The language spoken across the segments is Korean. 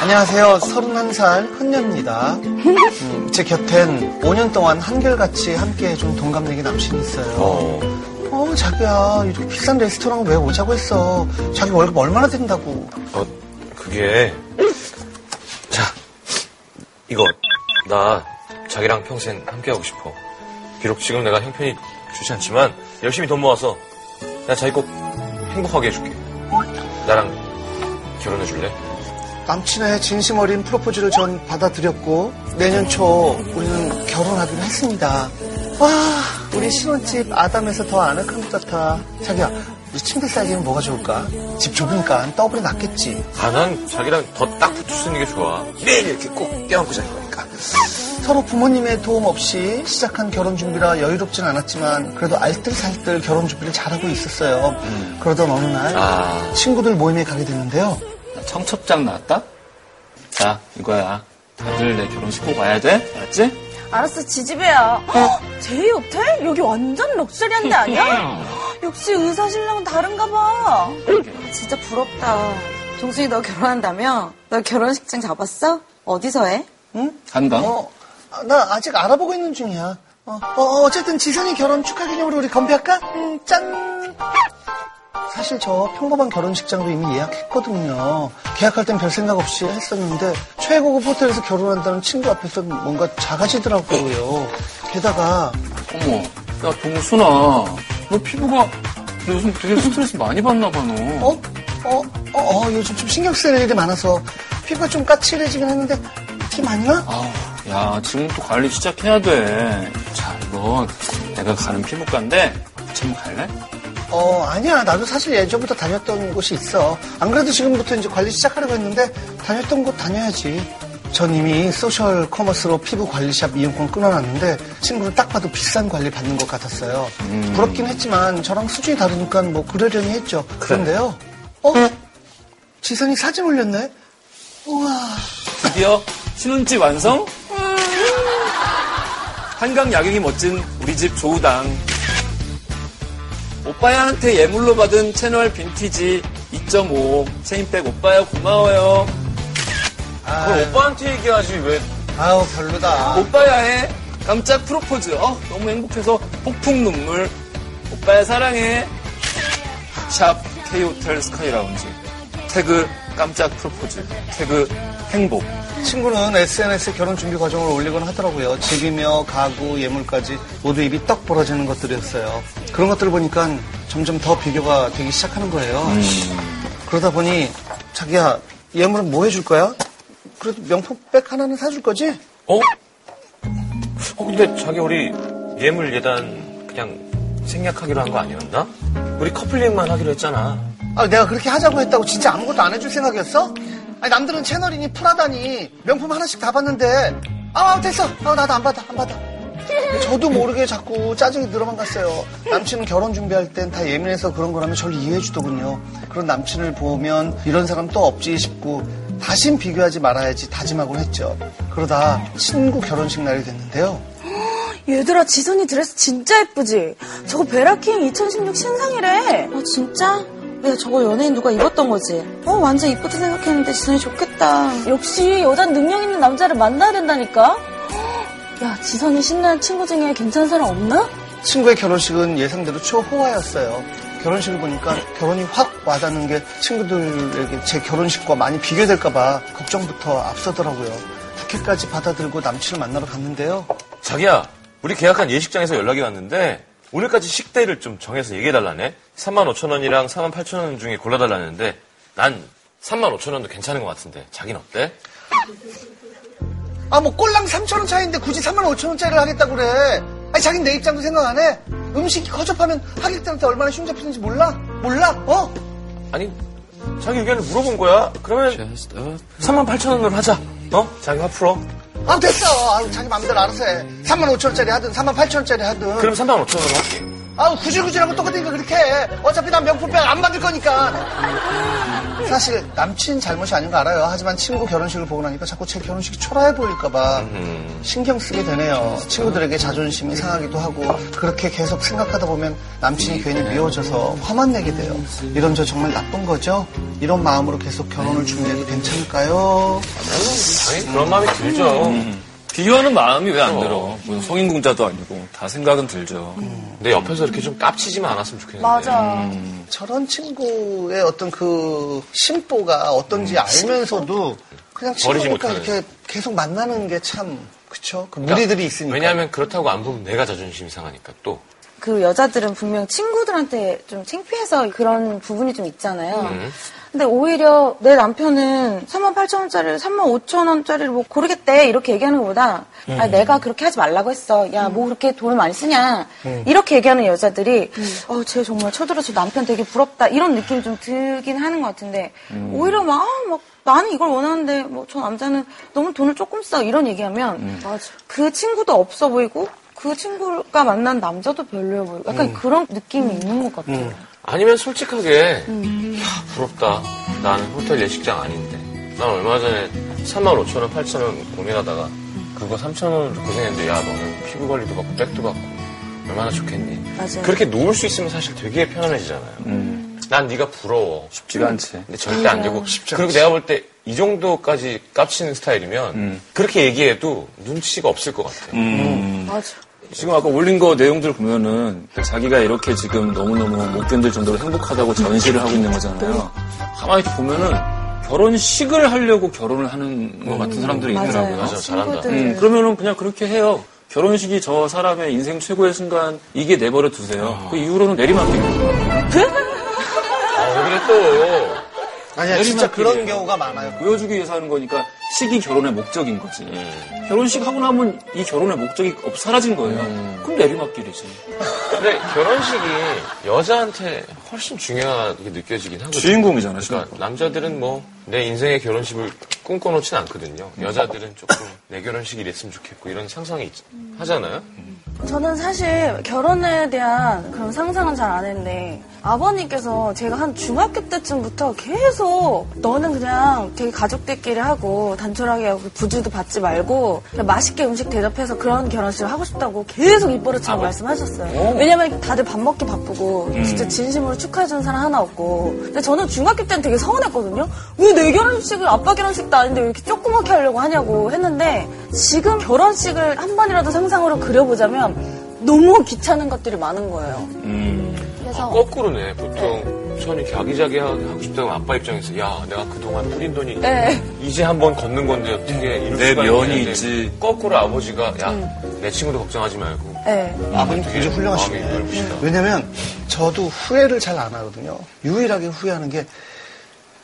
안녕하세요. 31살 흔녀입니다. 음, 제 곁엔 5년 동안 한결같이 함께 해준 동갑내기 남친이 있어요. 어. 어, 자기야, 이렇게 비싼 레스토랑 왜 오자고 했어? 자기 월급 얼마나 된다고. 어, 그게. 자, 이거. 나 자기랑 평생 함께하고 싶어. 비록 지금 내가 형편이 좋지 않지만 열심히 돈 모아서 나 자기 꼭 행복하게 해줄게. 나랑 결혼해줄래? 남친의 진심 어린 프로포즈를 전 받아들였고 내년 초 우리는 결혼하기로 했습니다. 와, 우리 신혼집 아담에서 더 아늑한 것 같아. 자기야, 우리 침대 사이즈는 뭐가 좋을까? 집 좁으니까 더블이 낫겠지. 아, 난 자기랑 더 딱 붙을 수 있는 게 좋아. 매일 이렇게 꼭 껴안고 잘 거니까. 서로 부모님의 도움 없이 시작한 결혼 준비라 여유롭진 않았지만 그래도 알뜰살뜰 결혼 준비를 잘하고 있었어요. 그러던 어느 날 아. 친구들 모임에 가게 됐는데요. 청첩장 나왔다? 자, 이거야. 다들 내 결혼식 꼭 와야 돼? 알았지? 알았어, 지지배야. 헉, 제이 호텔? 여기 완전 럭셔리한 데 아니야? 역시 의사 신랑은 다른가 봐. 진짜 부럽다. 동순이 너 결혼한다며? 너 결혼식장 잡았어? 어디서 해? 응? 간다. 어, 아, 나 아직 알아보고 있는 중이야. 어, 어, 쨌든 지선이 결혼 축하 기념으로 우리 건배할까? 음, 짠! 사실 저 평범한 결혼식장도 이미 예약했거든요. 계약할 땐 별 생각 없이 했었는데 최고급 호텔에서 결혼한다는 친구 앞에서 뭔가 작아지더라고요. 게다가 어머, 야, 동순아. 너 피부가 너 요즘 되게 스트레스 많이 받나 봐, 너. 어? 어? 어? 어, 요즘 좀 신경 쓰일 일이 많아서 피부가 좀 까칠해지긴 했는데 티 많이 나? 아우, 야, 지금부터 관리 시작해야 돼. 자, 이거 내가 가는 피부과인데 한번 갈래? 어, 아니야. 나도 사실 예전부터 다녔던 곳이 있어. 안 그래도 지금부터 이제 관리 시작하려고 했는데 다녔던 곳 다녀야지. 전 이미 social commerce로 피부 관리샵 이용권 끊어놨는데 친구를 딱 봐도 비싼 관리 받는 것 같았어요. 부럽긴 했지만 저랑 수준이 다르니까 뭐 그러려니 했죠. 그런데요. 어? 지선이 사진 올렸네? 우와. 드디어 신혼집 완성? 한강 야경이 멋진 우리 집 조우당. 오빠야한테 예물로 받은 채널 빈티지 2.5 체인백 오빠야 고마워요. 그걸 오빠한테 얘기하지, 왜. 아우, 별로다. 오빠야의 깜짝 프로포즈. 어, 너무 행복해서 폭풍 눈물. 오빠야 사랑해. 샵 K호텔 스카이 라운지. 태그 깜짝 프로포즈. 태그 행복. 친구는 SNS에 결혼 준비 과정을 올리곤 하더라고요. 집이며 가구, 예물까지 모두 입이 떡 벌어지는 것들이었어요. 그런 것들을 보니까 점점 더 비교가 되기 시작하는 거예요. 그러다 보니 자기야 예물은 뭐 해줄 거야? 그래도 명품백 하나는 사줄 거지? 어? 어, 근데 자기 우리 예물 예단 그냥 생략하기로 한 거 아니었나? 우리 커플링만 하기로 했잖아. 아, 내가 그렇게 하자고 했다고 진짜 아무것도 안 해줄 생각이었어? 아니 남들은 채널이니 프라다니 명품 하나씩 다 받는데 아 됐어 아 나도 안 받아 안 받아 저도 모르게 자꾸 짜증이 늘어만 갔어요 남친은 결혼 준비할 땐 다 예민해서 그런 거라면 저를 이해해 주더군요 그런 남친을 보면 이런 사람 또 없지 싶고 다신 비교하지 말아야지 다짐하곤 했죠 그러다 친구 결혼식 날이 됐는데요 얘들아, 지선이 드레스 진짜 예쁘지? 저거 베라킹 2016 신상이래. 어, 진짜? 야, 저거 연예인 누가 입었던 거지? 어, 완전 이쁘다 생각했는데 지선이 좋겠다. 역시 여잔 능력 있는 남자를 만나야 된다니까? 야, 지선이 신나는 친구 중에 괜찮은 사람 없나? 친구의 결혼식은 예상대로 초호화였어요. 결혼식을 보니까 결혼이 확 와닿는 게 친구들에게 제 결혼식과 많이 비교될까봐 걱정부터 앞서더라고요. 부케까지 받아들고 남친을 만나러 갔는데요. 자기야, 우리 계약한 예식장에서 연락이 왔는데 오늘까지 식대를 좀 정해서 얘기해달라네. 3만 5천 원이랑 4만 8천 원 중에 골라달라는데 난 3만 5천 원도 괜찮은 것 같은데 자기는 어때? 아, 뭐 꼴랑 3천 원 차이인데 굳이 3만 5천 원짜리를 하겠다고 그래. 아니, 자긴 내 입장도 생각 안 해? 음식이 허접하면 하객들한테 얼마나 흉 잡히는지 몰라? 몰라? 어? 아니 자기 의견을 물어본 거야. 그러면 3만 8천 원으로 하자. 어? 자기 화 풀어. 아, 됐어. 아, 자기 마음대로 알아서 해. 3만 5천 원짜리 하든 3만 8천 원짜리 하든. 그럼 3만 5천 원으로 할게. 아우 구질구질하고 똑같으니까 그렇게 해. 어차피 난 명품백 안 받을 거니까. 사실 남친 잘못이 아닌 거 알아요. 하지만 친구 결혼식을 보고 나니까 자꾸 제 결혼식이 초라해 보일까봐 신경 쓰게 되네요. 친구들에게 자존심이 상하기도 하고 그렇게 계속 생각하다 보면 남친이 괜히 미워져서 화만 내게 돼요. 이런 저 정말 나쁜 거죠? 이런 마음으로 계속 결혼을 준비해도 괜찮을까요? 당연히 그런 마음이 들죠. 비교하는 마음이 왜 안 들어? 무슨 성인공자도 아니고 다 생각은 들죠. 근데 옆에서 이렇게 좀 깝치지만 않았으면 좋겠는데. 맞아. 저런 친구의 어떤 그 심보가 어떤지 알면서도 그냥 버리지 친구니까 못하는. 이렇게 계속 만나는 게 참 그쵸? 그 무리들이 있으니까. 왜냐하면 그렇다고 안 보면 내가 자존심이 상하니까 또. 그 여자들은 분명 친구들한테 좀 창피해서 그런 부분이 좀 있잖아요. 음. 근데 오히려 내 남편은 3만 8천 원짜리를 3만 5천 원짜리를 뭐 고르겠대 이렇게 얘기하는 것보다 아, 내가 그렇게 하지 말라고 했어. 야 뭐 그렇게 돈을 많이 쓰냐? 이렇게 얘기하는 여자들이 어, 쟤 정말 쳐들어서 남편 되게 부럽다 이런 느낌이 좀 들긴 하는 것 같은데 오히려 막, 아, 막 나는 이걸 원하는데 뭐 저 남자는 너무 돈을 조금 써 이런 얘기하면 그 친구도 없어 보이고 그 친구가 만난 남자도 별로여 보이고 약간 그런 느낌이 있는 것 같아요. 아니면 솔직하게 야 부럽다. 나는 호텔 예식장 아닌데. 난 얼마 전에 3만 5천 원, 8천 원 고민하다가 그거 3천 원 고생했는데 야 너는 피부 관리도 받고 백도 받고 얼마나 좋겠니. 맞아요. 그렇게 놓을 수 있으면 사실 되게 편안해지잖아요. 난 네가 부러워. 쉽지가 않지. 근데 절대 안 되고 그리고 내가 볼 때 이 정도까지 깝치는 스타일이면 그렇게 얘기해도 눈치가 없을 것 같아. 맞아. 지금 아까 올린 거 내용들 보면은 자기가 이렇게 지금 너무너무 못 견딜 정도로 행복하다고 전시를 하고 있는 거잖아요. 가만히 보면은 결혼식을 하려고 결혼을 하는 것 같은 사람들이 있더라고요. 맞아, 잘한다. 음, 그러면은 그냥 그렇게 해요. 결혼식이 저 사람의 인생 최고의 순간 이게 내버려 두세요. 그 이후로는 내리막입니다. 아, 왜 그래 또. 아니야, 진짜. 그런 경우가 많아요. 보여주기 위해서 하는 거니까 식이 결혼의 목적인 거지. 결혼식 하고 나면 이 결혼의 목적이 없 사라진 거예요. 그럼 내리막길이지. 근데 결혼식이 여자한테 훨씬 중요하게 느껴지긴 하거든요. 주인공이잖아, 그러니까 남자들은 뭐 내 인생의 결혼식을 꿈꿔놓진 않거든요. 여자들은 조금 내 결혼식이 이랬으면 좋겠고 이런 상상이 있- 하잖아요. 저는 사실 결혼에 대한 그런 상상은 잘 안 했는데 아버님께서 제가 한 중학교 때쯤부터 계속 너는 그냥 되게 가족들끼리 하고 단촐하게 하고 부주도 받지 말고 그냥 맛있게 음식 대접해서 그런 결혼식을 하고 싶다고 계속 입버릇처럼 말씀하셨어요. 왜냐면 다들 밥 먹기 바쁘고 진짜 진심으로 축하해주는 사람 하나 없고 근데 저는 중학교 때는 되게 서운했거든요. 왜 내 결혼식을 아빠 결혼식도 아닌데 왜 이렇게 조그맣게 하려고 하냐고 했는데 지금 결혼식을 한 번이라도 상상으로 그려보자면 너무 귀찮은 것들이 많은 거예요. 그래서 거꾸로네. 보통 손이 갸기자기하고 싶다고 아빠 입장에서 야 내가 그동안 뿌린 돈이 네. 이제 한번 걷는 건데 어떻게 이럴 내 수가 면이 있지. 거꾸로 아버지가 야내 친구도 걱정하지 말고 네. 아버님 굉장히 훌륭하시네. 왜냐면 저도 후회를 잘 안 하거든요. 유일하게 후회하는 게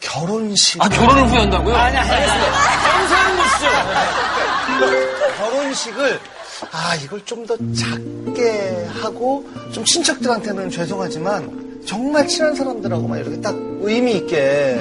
결혼식. 아, 결혼을 후회한다고요? 아니, 결혼식을 아 이걸 좀 더 작게 하고 좀 친척들한테는 죄송하지만 정말 친한 사람들하고만 이렇게 딱 의미 있게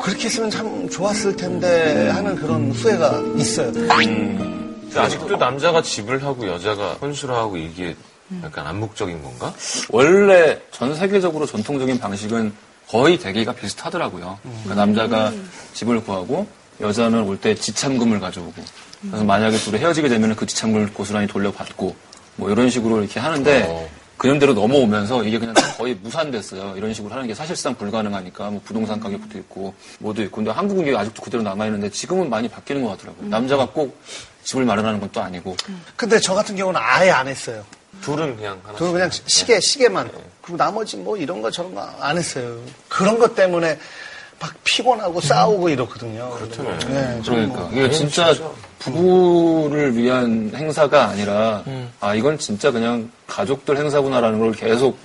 그렇게 했으면 참 좋았을 텐데 하는 그런 후회가 있어요. 근데 아직도 남자가 집을 하고 여자가 혼수를 하고 이게 약간 암묵적인 건가? 원래 전 세계적으로 전통적인 방식은 거의 대개가 비슷하더라고요. 그러니까 남자가 집을 구하고 여자는 올 때 지참금을 가져오고 그래서 만약에 둘이 헤어지게 되면 그 지참금을 고스란히 돌려받고 뭐 이런 식으로 이렇게 하는데 어. 그년대로 넘어오면서 이게 그냥 거의 무산됐어요. 이런 식으로 하는 게 사실상 불가능하니까 뭐 부동산 가격도 있고 뭐도 있고 근데 한국은 이게 아직도 그대로 남아 있는데 지금은 많이 바뀌는 것 같더라고요. 남자가 꼭 집을 마련하는 건 또 아니고 근데 저 같은 경우는 아예 안 했어요. 둘은 그냥 하나. 저는 그냥 시계, 시계만. 그리고 나머지 뭐 이런 거 저런 거 안 했어요. 그런 것 때문에 막 피곤하고 싸우고 이러거든요. 그렇다면. 네, 저는 그러니까 뭐 이게 진짜 부부를 위한 행사가 아니라 아 이건 진짜 그냥 가족들 행사구나라는 걸 계속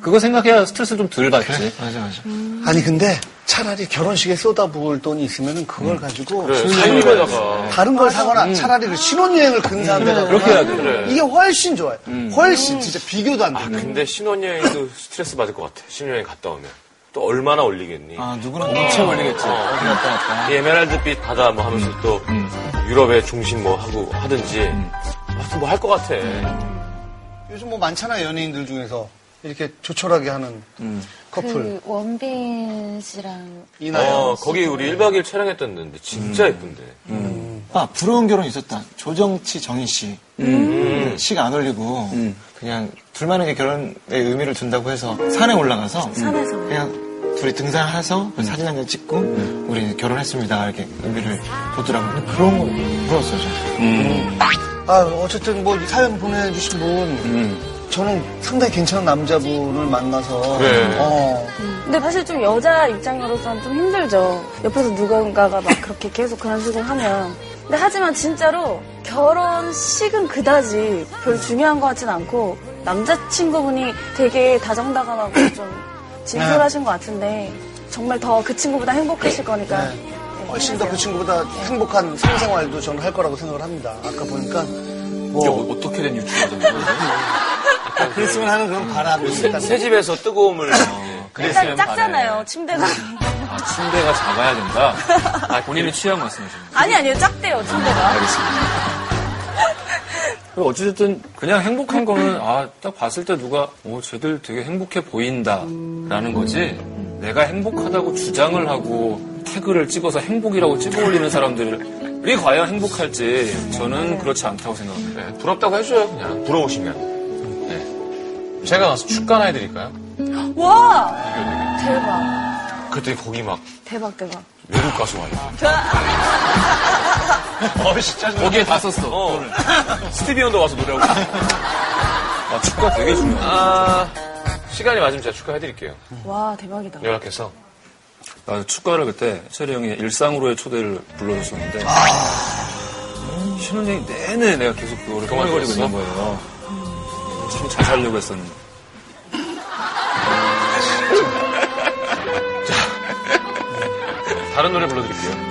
그거 생각해야 스트레스 좀 덜 받지. 맞아 맞아. 아니 근데 차라리 결혼식에 쏟아부을 돈이 있으면은 그걸 가지고 그래 다른 사는 걸, 거다가 다른 걸 사거나 차라리 그 신혼여행을 근사한 데다 그렇게 해야 돼. 그래. 이게 훨씬 좋아요. 훨씬 진짜 비교도 안아 돼요. 근데 신혼여행도 스트레스 받을 것 같아. 신혼여행 갔다 오면 또 얼마나 올리겠니? 아, 누구는 엄청 올리겠지. 어디 갔다 왔다. 이 에메랄드빛 바다 뭐 하면서 또 유럽의 중심 뭐 하고 하든지 하여튼 뭐 할 것 같아. 요즘 뭐 많잖아요 연예인들 중에서 이렇게 조촐하게 하는 커플 그 원빈 씨랑 이나요. 어 거기 우리 1박 2일 촬영했던 데인데 진짜 예쁜데. 아, 부러운 결혼 있었다. 조정치, 정희 씨. 음. 시가 안 올리고, 그냥 둘만의 결혼의 의미를 둔다고 해서 산에 올라가서, 산에서. 그냥 둘이 등산해서 그 사진 한 장 찍고 우리 결혼했습니다 이렇게 의미를 줬더라고요. 그런 거 부러웠어요. 저는. 아, 어쨌든 뭐 사연 보내주신 분, 음. 저는 상당히 괜찮은 남자분을 만나서. 그래. 어. 근데 사실 좀 여자 입장으로서는 좀 힘들죠. 옆에서 누군가가 막 그렇게 계속 그런 식으로 하면. 근데 하지만 진짜로 결혼식은 그다지 별 중요한 것 같진 않고 남자친구분이 되게 다정다감하고 좀 진솔하신 것 같은데 정말 더 그 친구보다 행복하실 거니까. 네. 네, 훨씬 더 그. 친구보다 행복한 사생활도 저는 할 거라고 생각을 합니다. 아까 보니까 이게 뭐 어, 어떻게 된 유추가 그랬으면 하는 그런 바람이 일단 새 집에서 뜨거움을 일단 작잖아요, 침대가. 아, 침대가 작아야 된다. 아, 본인의 취향 거예요. 아니, 아니요, 작대요, 침대가. 그리고 어찌됐든 그냥 행복한 거는 아 딱 봤을 때 누가 오 쟤들 되게 행복해 보인다라는 거지 내가 행복하다고 주장을 하고 태그를 찍어서 행복이라고 찍어 올리는 사람들이 과연 행복할지 저는 그렇지 않다고 생각합니다. 네, 부럽다고 해줘요 그냥 부러우시면 네. 제가 가서 축가나 해드릴까요? 와! 대박. 그때 거기 막 대박, 대박. 외국 가수 와요 어 진짜 거기에 다 썼어. 어. 스티비 원더 와서 노래하고 아, 축가 되게 중요해. 아 시간이 맞으면 제가 축가 해드릴게요 와, 대박이다. 연락해서 나 축가를 그때 체리 형이 일상으로의 초대를 불러줬었는데 신혼여행 내내 내가 계속 그거를 흥얼거리고? 있는 거예요. 참잘 살려고 했었는데. 다른 노래 불러드릴게요